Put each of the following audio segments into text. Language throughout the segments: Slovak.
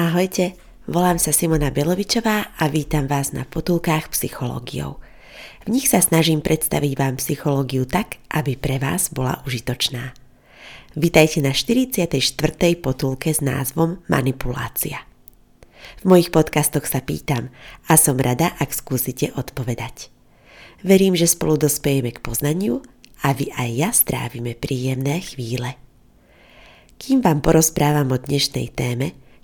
Ahojte, volám sa Simona Belovičová a vítam vás na potulkách psychológiou. V nich sa snažím predstaviť vám psychológiu tak, aby pre vás bola užitočná. Vítajte na 44. potulke s názvom Manipulácia. V mojich podcastoch sa pýtam a som rada, ak skúsite odpovedať. Verím, že spolu dospejeme k poznaniu a vy aj ja strávime príjemné chvíle. Kým vám porozprávam o dnešnej téme,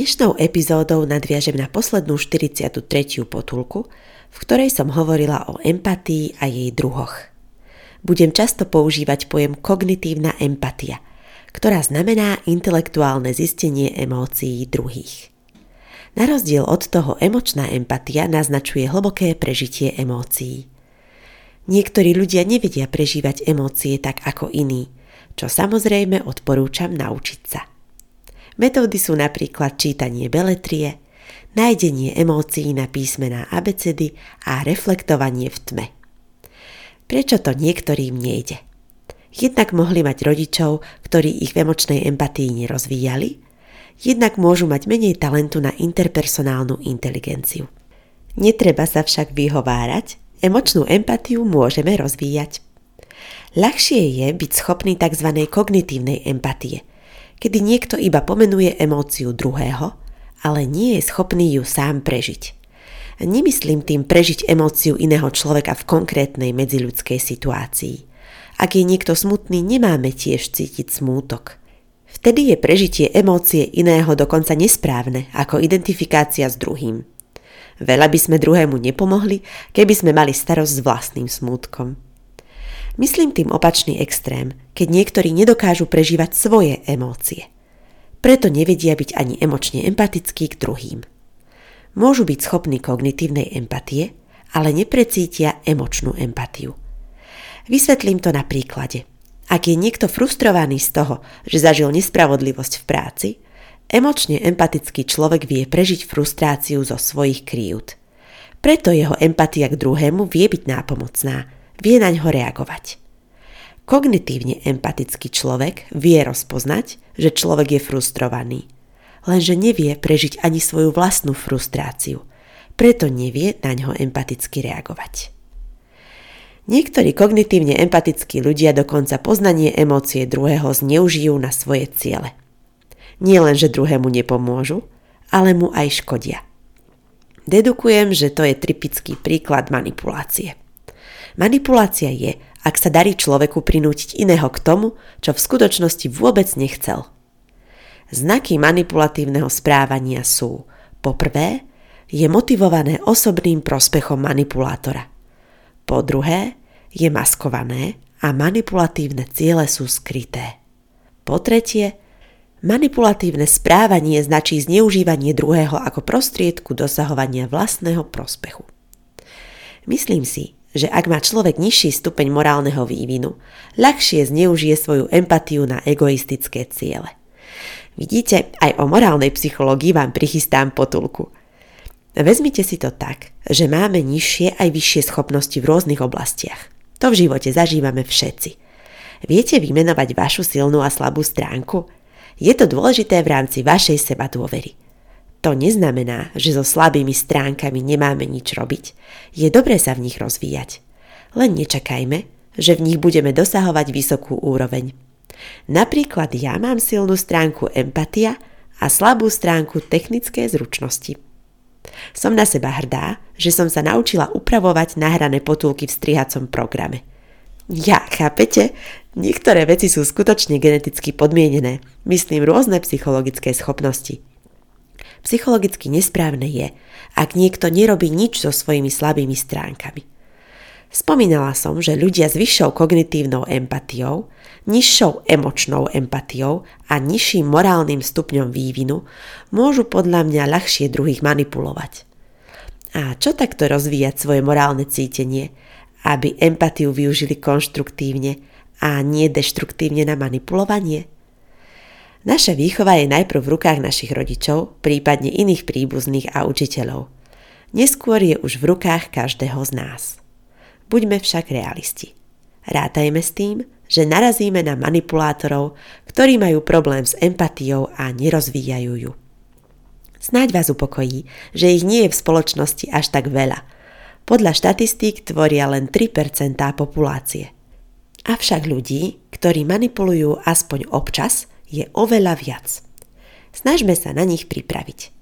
Dnešnou epizódou nadviažem na poslednú 43. potulku, v ktorej som hovorila o empatii a jej druhoch. Budem často používať pojem kognitívna empatia, ktorá znamená intelektuálne zistenie emócií druhých. Na rozdiel od toho emočná empatia naznačuje hlboké prežitie emócií. Niektorí ľudia nevedia prežívať emócie tak ako iní, čo samozrejme odporúčam naučiť sa. Metódy sú napríklad čítanie beletrie, nájdenie emócií na písmená abecedy a reflektovanie v tme. Prečo to niektorým nejde? Jednak mohli mať rodičov, ktorí ich v emočnej empatii nerozvíjali, jednak môžu mať menej talentu na interpersonálnu inteligenciu. Netreba sa však vyhovárať, emočnú empatiu môžeme rozvíjať. Ľahšie je byť schopný tzv. kognitívnej empatie – kedy niekto iba pomenuje emóciu druhého, ale nie je schopný ju sám prežiť. Nemyslím tým prežiť emóciu iného človeka v konkrétnej medziľudskej situácii. Ak je niekto smutný, nemáme tiež cítiť smútok. Vtedy je prežitie emócie iného dokonca nesprávne ako identifikácia s druhým. Veľa by sme druhému nepomohli, keby sme mali starosť s vlastným smútkom. Myslím tým opačný extrém, keď niektorí nedokážu prežívať svoje emócie. Preto nevedia byť ani emočne empatickí k druhým. Môžu byť schopní kognitívnej empatie, ale neprecítia emočnú empatiu. Vysvetlím to na príklade. Ak je niekto frustrovaný z toho, že zažil nespravodlivosť v práci, emočne empatický človek vie prežiť frustráciu zo svojich kryút. Preto jeho empatia k druhému vie byť nápomocná – vie na ňo reagovať. Kognitívne empatický človek vie rozpoznať, že človek je frustrovaný, lenže nevie prežiť ani svoju vlastnú frustráciu, preto nevie na ňo empaticky reagovať. Niektorí kognitívne empatickí ľudia dokonca poznanie emócie druhého zneužijú na svoje ciele. Nie len, že druhému nepomôžu, ale mu aj škodia. Dedukujem, že to je typický príklad manipulácie. Manipulácia je, ak sa darí človeku prinútiť iného k tomu, čo v skutočnosti vôbec nechcel. Znaky manipulatívneho správania sú po prvé, je motivované osobným prospechom manipulátora. Po druhé, je maskované a manipulatívne ciele sú skryté. Po tretie, manipulatívne správanie značí zneužívanie druhého ako prostriedku dosahovania vlastného prospechu. Myslím si, že ak má človek nižší stupeň morálneho vývinu, ľahšie zneužije svoju empatiu na egoistické ciele. Vidíte, aj o morálnej psychológii vám prichystám potulku. Vezmite si to tak, že máme nižšie aj vyššie schopnosti v rôznych oblastiach. To v živote zažívame všetci. Viete vymenovať vašu silnú a slabú stránku? Je to dôležité v rámci vašej seba dôvery. To neznamená, že so slabými stránkami nemáme nič robiť. Je dobré sa v nich rozvíjať. Len nečakajme, že v nich budeme dosahovať vysokú úroveň. Napríklad ja mám silnú stránku empatia a slabú stránku technické zručnosti. Som na seba hrdá, že som sa naučila upravovať nahrané potulky v strihacom programe. Ja, chápete? Niektoré veci sú skutočne geneticky podmienené, myslím rôzne psychologické schopnosti – Psychologicky nesprávne je, ak niekto nerobí nič so svojimi slabými stránkami. Spomínala som, že ľudia s vyššou kognitívnou empatiou, nižšou emočnou empatiou a nižším morálnym stupňom vývinu môžu podľa mňa ľahšie druhých manipulovať. A čo takto rozvíjať svoje morálne cítenie, aby empatiu využili konštruktívne a nie deštruktívne na manipulovanie? Naša výchova je najprv v rukách našich rodičov, prípadne iných príbuzných a učiteľov. Neskôr je už v rukách každého z nás. Buďme však realisti. Rátajme s tým, že narazíme na manipulátorov, ktorí majú problém s empatiou a nerozvíjajú ju. Snáď vás upokojí, že ich nie je v spoločnosti až tak veľa. Podľa štatistík tvoria len 3% populácie. Avšak ľudí, ktorí manipulujú aspoň občas, je oveľa viac. Snažme sa na nich pripraviť.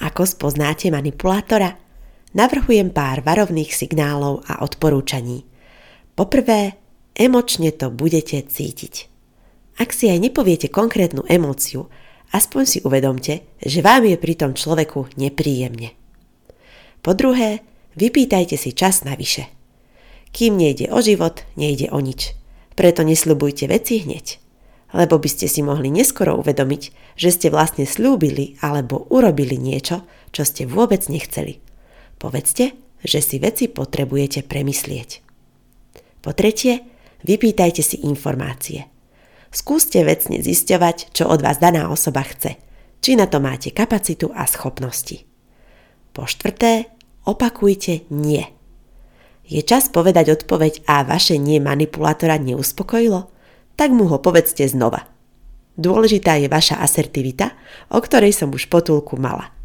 Ako spoznáte manipulátora? navrhujem pár varovných signálov a odporúčaní. Poprvé, emočne to budete cítiť. Ak si aj nepoviete konkrétnu emóciu, aspoň si uvedomte, že vám je pri tom človeku nepríjemne. Po druhé, vypýtajte si čas navyše. Kým nejde o život, nejde o nič. Preto nesľubujte veci hneď. Lebo by ste si mohli neskoro uvedomiť, že ste vlastne slúbili alebo urobili niečo, čo ste vôbec nechceli. Povedzte, že si veci potrebujete premyslieť. Po tretie, vypýtajte si informácie. Skúste vecne zisťovať, čo od vás daná osoba chce. Či na to máte kapacitu a schopnosti. Po štvrté, opakujte nie. Je čas povedať odpoveď a vaše nie manipulátora neuspokojilo? Tak mu ho povedzte znova. Dôležitá je vaša asertivita, o ktorej som už potulku mala –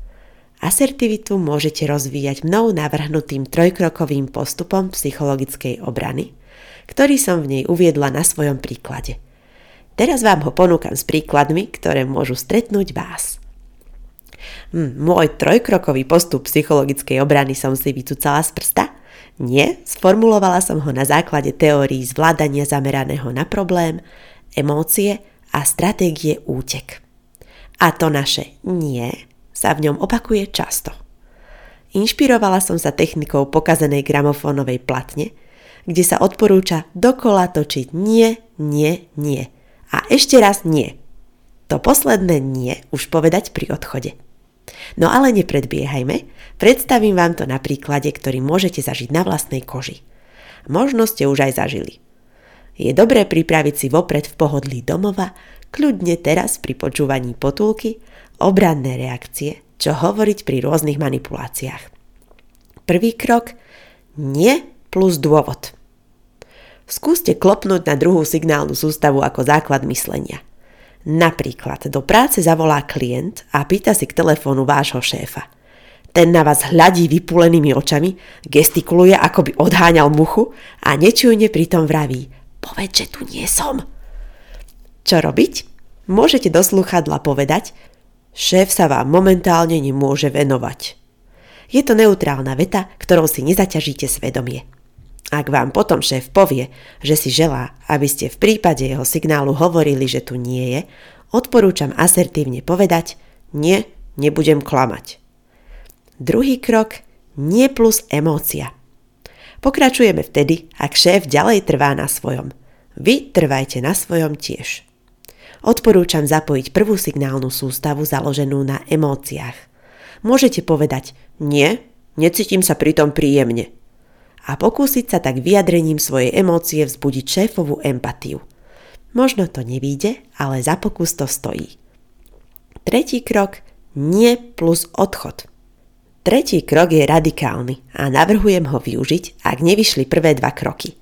Asertivitu môžete rozvíjať mnou navrhnutým trojkrokovým postupom psychologickej obrany, ktorý som v nej uviedla na svojom príklade. Teraz vám ho ponúkam s príkladmi, ktoré môžu stretnúť vás. Hm, môj trojkrokový postup psychologickej obrany som si vycúcala z prsta? Nie, sformulovala som ho na základe teórií zvládania zameraného na problém, emócie a stratégie útek. A to naše nie sa v ňom opakuje často. Inšpirovala som sa technikou pokazenej gramofónovej platne, kde sa odporúča dokola točiť nie, nie, nie. A ešte raz nie. To posledné nie už povedať pri odchode. No ale nepredbiehajme, predstavím vám to na príklade, ktorý môžete zažiť na vlastnej koži. Možno ste už aj zažili. Je dobré pripraviť si vopred v pohodlí domova, kľudne teraz pri počúvaní potulky obranné reakcie, čo hovoriť pri rôznych manipuláciách. Prvý krok nie plus dôvod. Skúste klopnúť na druhú signálnu sústavu ako základ myslenia. Napríklad do práce zavolá klient a pýta si k telefónu vášho šéfa. Ten na vás hľadí vypulenými očami, gestikuluje, ako by odháňal muchu a nečujne pritom vraví Povedz, že tu nie som. Čo robiť? Môžete do sluchadla povedať, Šéf sa vám momentálne nemôže venovať. Je to neutrálna veta, ktorou si nezaťažíte svedomie. Ak vám potom šéf povie, že si želá, aby ste v prípade jeho signálu hovorili, že tu nie je, odporúčam asertívne povedať nie, nebudem klamať. Druhý krok nie plus emócia. Pokračujeme vtedy, ak šéf ďalej trvá na svojom. Vy trvajte na svojom tiež odporúčam zapojiť prvú signálnu sústavu založenú na emóciách. Môžete povedať nie, necítim sa pritom príjemne a pokúsiť sa tak vyjadrením svojej emócie vzbudiť šéfovú empatiu. Možno to nevíde, ale za pokus to stojí. Tretí krok nie plus odchod. Tretí krok je radikálny a navrhujem ho využiť, ak nevyšli prvé dva kroky.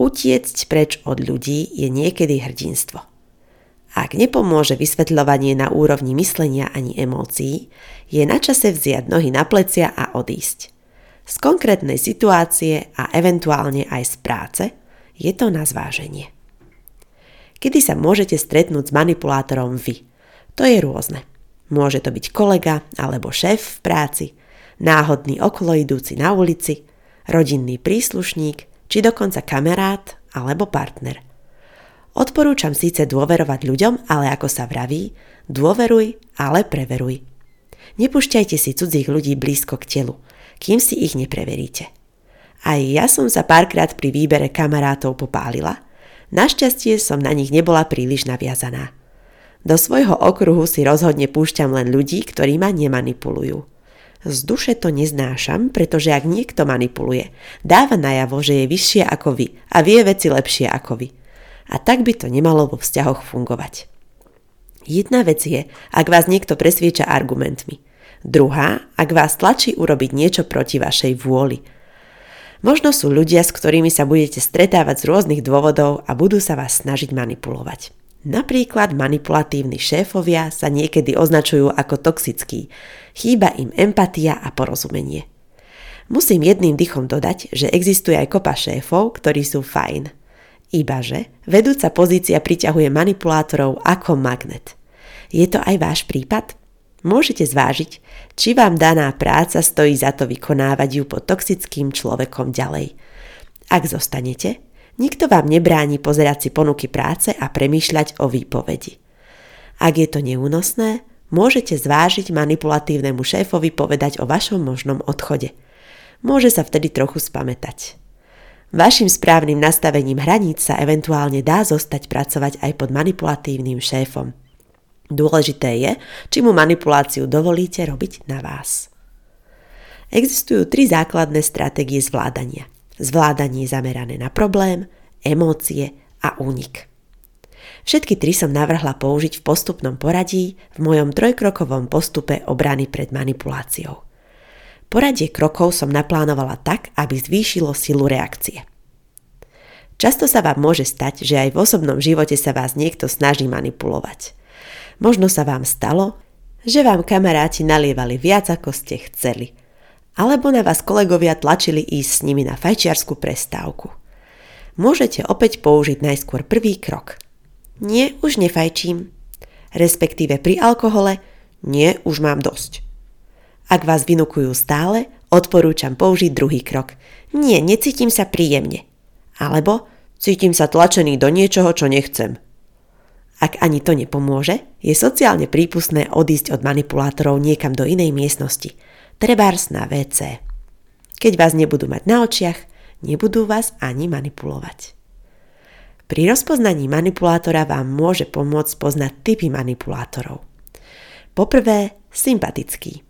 Utiecť preč od ľudí je niekedy hrdinstvo. Ak nepomôže vysvetľovanie na úrovni myslenia ani emócií, je na čase vziať nohy na plecia a odísť. Z konkrétnej situácie a eventuálne aj z práce je to na zváženie. Kedy sa môžete stretnúť s manipulátorom vy? To je rôzne. Môže to byť kolega alebo šéf v práci, náhodný okoloidúci na ulici, rodinný príslušník či dokonca kamarát alebo partner – Odporúčam síce dôverovať ľuďom, ale ako sa vraví, dôveruj, ale preveruj. Nepúšťajte si cudzích ľudí blízko k telu, kým si ich nepreveríte. Aj ja som sa párkrát pri výbere kamarátov popálila. Našťastie som na nich nebola príliš naviazaná. Do svojho okruhu si rozhodne púšťam len ľudí, ktorí ma nemanipulujú. Z duše to neznášam, pretože ak niekto manipuluje, dáva najavo, že je vyššie ako vy a vie veci lepšie ako vy. A tak by to nemalo vo vzťahoch fungovať. Jedna vec je, ak vás niekto presvieča argumentmi. Druhá, ak vás tlačí urobiť niečo proti vašej vôli. Možno sú ľudia, s ktorými sa budete stretávať z rôznych dôvodov a budú sa vás snažiť manipulovať. Napríklad manipulatívni šéfovia sa niekedy označujú ako toxickí. Chýba im empatia a porozumenie. Musím jedným dychom dodať, že existuje aj kopa šéfov, ktorí sú fajn. Ibaže vedúca pozícia priťahuje manipulátorov ako magnet. Je to aj váš prípad? Môžete zvážiť, či vám daná práca stojí za to vykonávať ju pod toxickým človekom ďalej. Ak zostanete, nikto vám nebráni pozerať si ponuky práce a premýšľať o výpovedi. Ak je to neúnosné, môžete zvážiť manipulatívnemu šéfovi povedať o vašom možnom odchode. Môže sa vtedy trochu spamätať. Vašim správnym nastavením hraníc sa eventuálne dá zostať pracovať aj pod manipulatívnym šéfom – Dôležité je, či mu manipuláciu dovolíte robiť na vás. Existujú tri základné stratégie zvládania. Zvládanie zamerané na problém, emócie a únik. Všetky tri som navrhla použiť v postupnom poradí v mojom trojkrokovom postupe obrany pred manipuláciou. Poradie krokov som naplánovala tak, aby zvýšilo silu reakcie. Často sa vám môže stať, že aj v osobnom živote sa vás niekto snaží manipulovať – Možno sa vám stalo, že vám kamaráti nalievali viac ako ste chceli. Alebo na vás kolegovia tlačili ísť s nimi na fajčiarskú prestávku. Môžete opäť použiť najskôr prvý krok. Nie, už nefajčím. Respektíve pri alkohole, nie, už mám dosť. Ak vás vynukujú stále, odporúčam použiť druhý krok. Nie, necítim sa príjemne. Alebo cítim sa tlačený do niečoho, čo nechcem. Ak ani to nepomôže, je sociálne prípustné odísť od manipulátorov niekam do inej miestnosti, trebárs na WC. Keď vás nebudú mať na očiach, nebudú vás ani manipulovať. Pri rozpoznaní manipulátora vám môže pomôcť poznať typy manipulátorov. Poprvé, sympatický.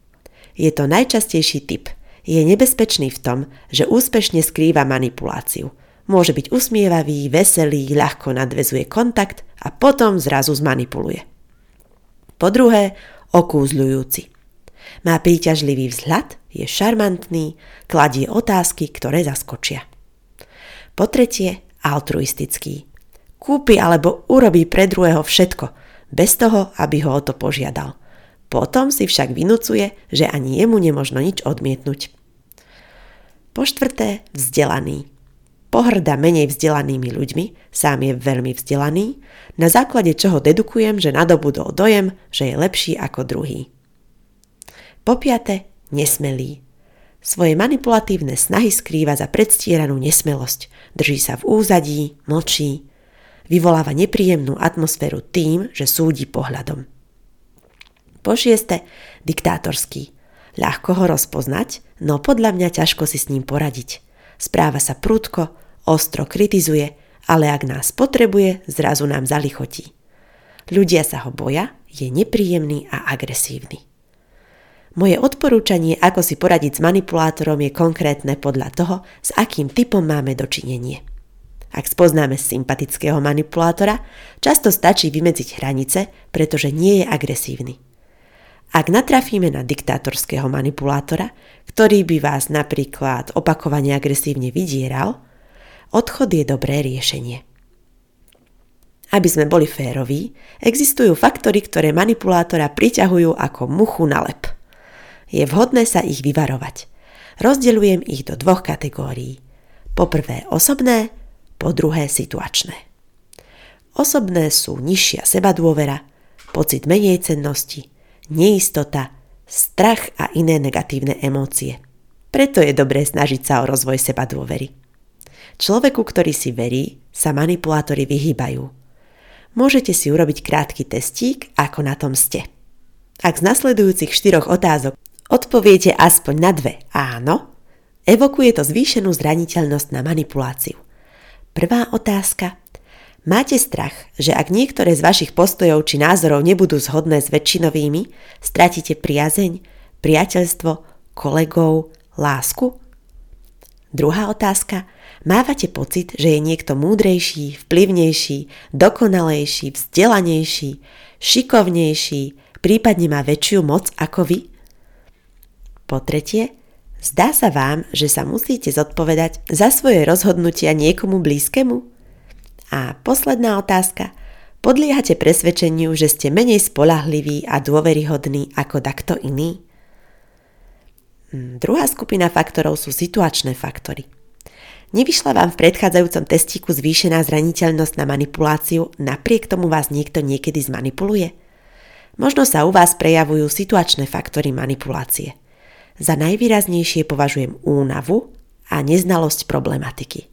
Je to najčastejší typ. Je nebezpečný v tom, že úspešne skrýva manipuláciu – Môže byť usmievavý, veselý, ľahko nadvezuje kontakt a potom zrazu zmanipuluje. Po druhé, okúzľujúci. Má príťažlivý vzhľad, je šarmantný, kladie otázky, ktoré zaskočia. Po tretie, altruistický. Kúpi alebo urobí pre druhého všetko, bez toho, aby ho o to požiadal. Potom si však vynúcuje, že ani jemu nemožno nič odmietnúť. Po štvrté, vzdelaný pohrda menej vzdelanými ľuďmi, sám je veľmi vzdelaný, na základe čoho dedukujem, že nadobudol dojem, že je lepší ako druhý. Po piate, nesmelý. Svoje manipulatívne snahy skrýva za predstieranú nesmelosť, drží sa v úzadí, mlčí, vyvoláva nepríjemnú atmosféru tým, že súdi pohľadom. Po šieste, diktátorský. Ľahko ho rozpoznať, no podľa mňa ťažko si s ním poradiť. Správa sa prúdko, ostro kritizuje, ale ak nás potrebuje, zrazu nám zalichotí. Ľudia sa ho boja, je nepríjemný a agresívny. Moje odporúčanie, ako si poradiť s manipulátorom, je konkrétne podľa toho, s akým typom máme dočinenie. Ak spoznáme sympatického manipulátora, často stačí vymedziť hranice, pretože nie je agresívny. Ak natrafíme na diktátorského manipulátora, ktorý by vás napríklad opakovane agresívne vydieral, odchod je dobré riešenie. Aby sme boli féroví, existujú faktory, ktoré manipulátora priťahujú ako muchu na lep. Je vhodné sa ich vyvarovať. Rozdeľujem ich do dvoch kategórií. Po prvé osobné, po druhé situačné. Osobné sú nižšia sebadôvera, pocit menej cennosti, neistota, strach a iné negatívne emócie. Preto je dobré snažiť sa o rozvoj seba dôvery. Človeku, ktorý si verí, sa manipulátori vyhýbajú. Môžete si urobiť krátky testík, ako na tom ste. Ak z nasledujúcich štyroch otázok odpoviete aspoň na dve áno, evokuje to zvýšenú zraniteľnosť na manipuláciu. Prvá otázka. Máte strach, že ak niektoré z vašich postojov či názorov nebudú zhodné s väčšinovými, stratíte priazeň, priateľstvo, kolegov, lásku? Druhá otázka. Mávate pocit, že je niekto múdrejší, vplyvnejší, dokonalejší, vzdelanejší, šikovnejší, prípadne má väčšiu moc ako vy? Po tretie, zdá sa vám, že sa musíte zodpovedať za svoje rozhodnutia niekomu blízkemu? A posledná otázka. Podliehate presvedčeniu, že ste menej spolahliví a dôveryhodní ako takto iný? Hm, druhá skupina faktorov sú situačné faktory. Nevyšla vám v predchádzajúcom testíku zvýšená zraniteľnosť na manipuláciu, napriek tomu vás niekto niekedy zmanipuluje? Možno sa u vás prejavujú situačné faktory manipulácie. Za najvýraznejšie považujem únavu a neznalosť problematiky.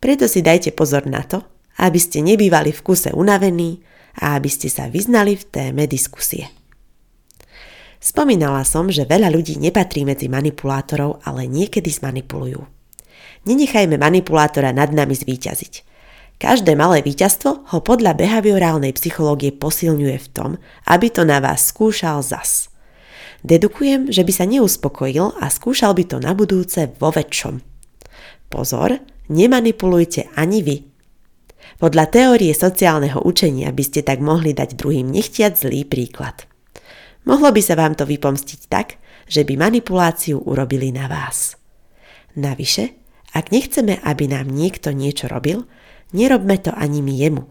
Preto si dajte pozor na to, aby ste nebývali v kuse unavení a aby ste sa vyznali v téme diskusie. Spomínala som, že veľa ľudí nepatrí medzi manipulátorov, ale niekedy zmanipulujú. Nenechajme manipulátora nad nami zvíťaziť. Každé malé víťazstvo ho podľa behaviorálnej psychológie posilňuje v tom, aby to na vás skúšal zas. Dedukujem, že by sa neuspokojil a skúšal by to na budúce vo väčšom. Pozor, nemanipulujte ani vy. Podľa teórie sociálneho učenia by ste tak mohli dať druhým nechtiať zlý príklad. Mohlo by sa vám to vypomstiť tak, že by manipuláciu urobili na vás. Navyše, ak nechceme, aby nám niekto niečo robil, nerobme to ani my jemu,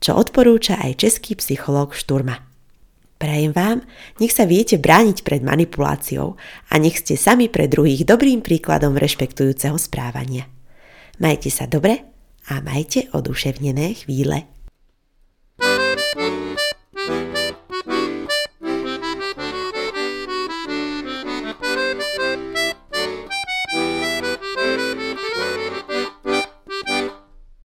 čo odporúča aj český psychológ Šturma. Prajem vám, nech sa viete brániť pred manipuláciou a nech ste sami pre druhých dobrým príkladom rešpektujúceho správania. Majte sa dobre a majte oduševnené chvíle.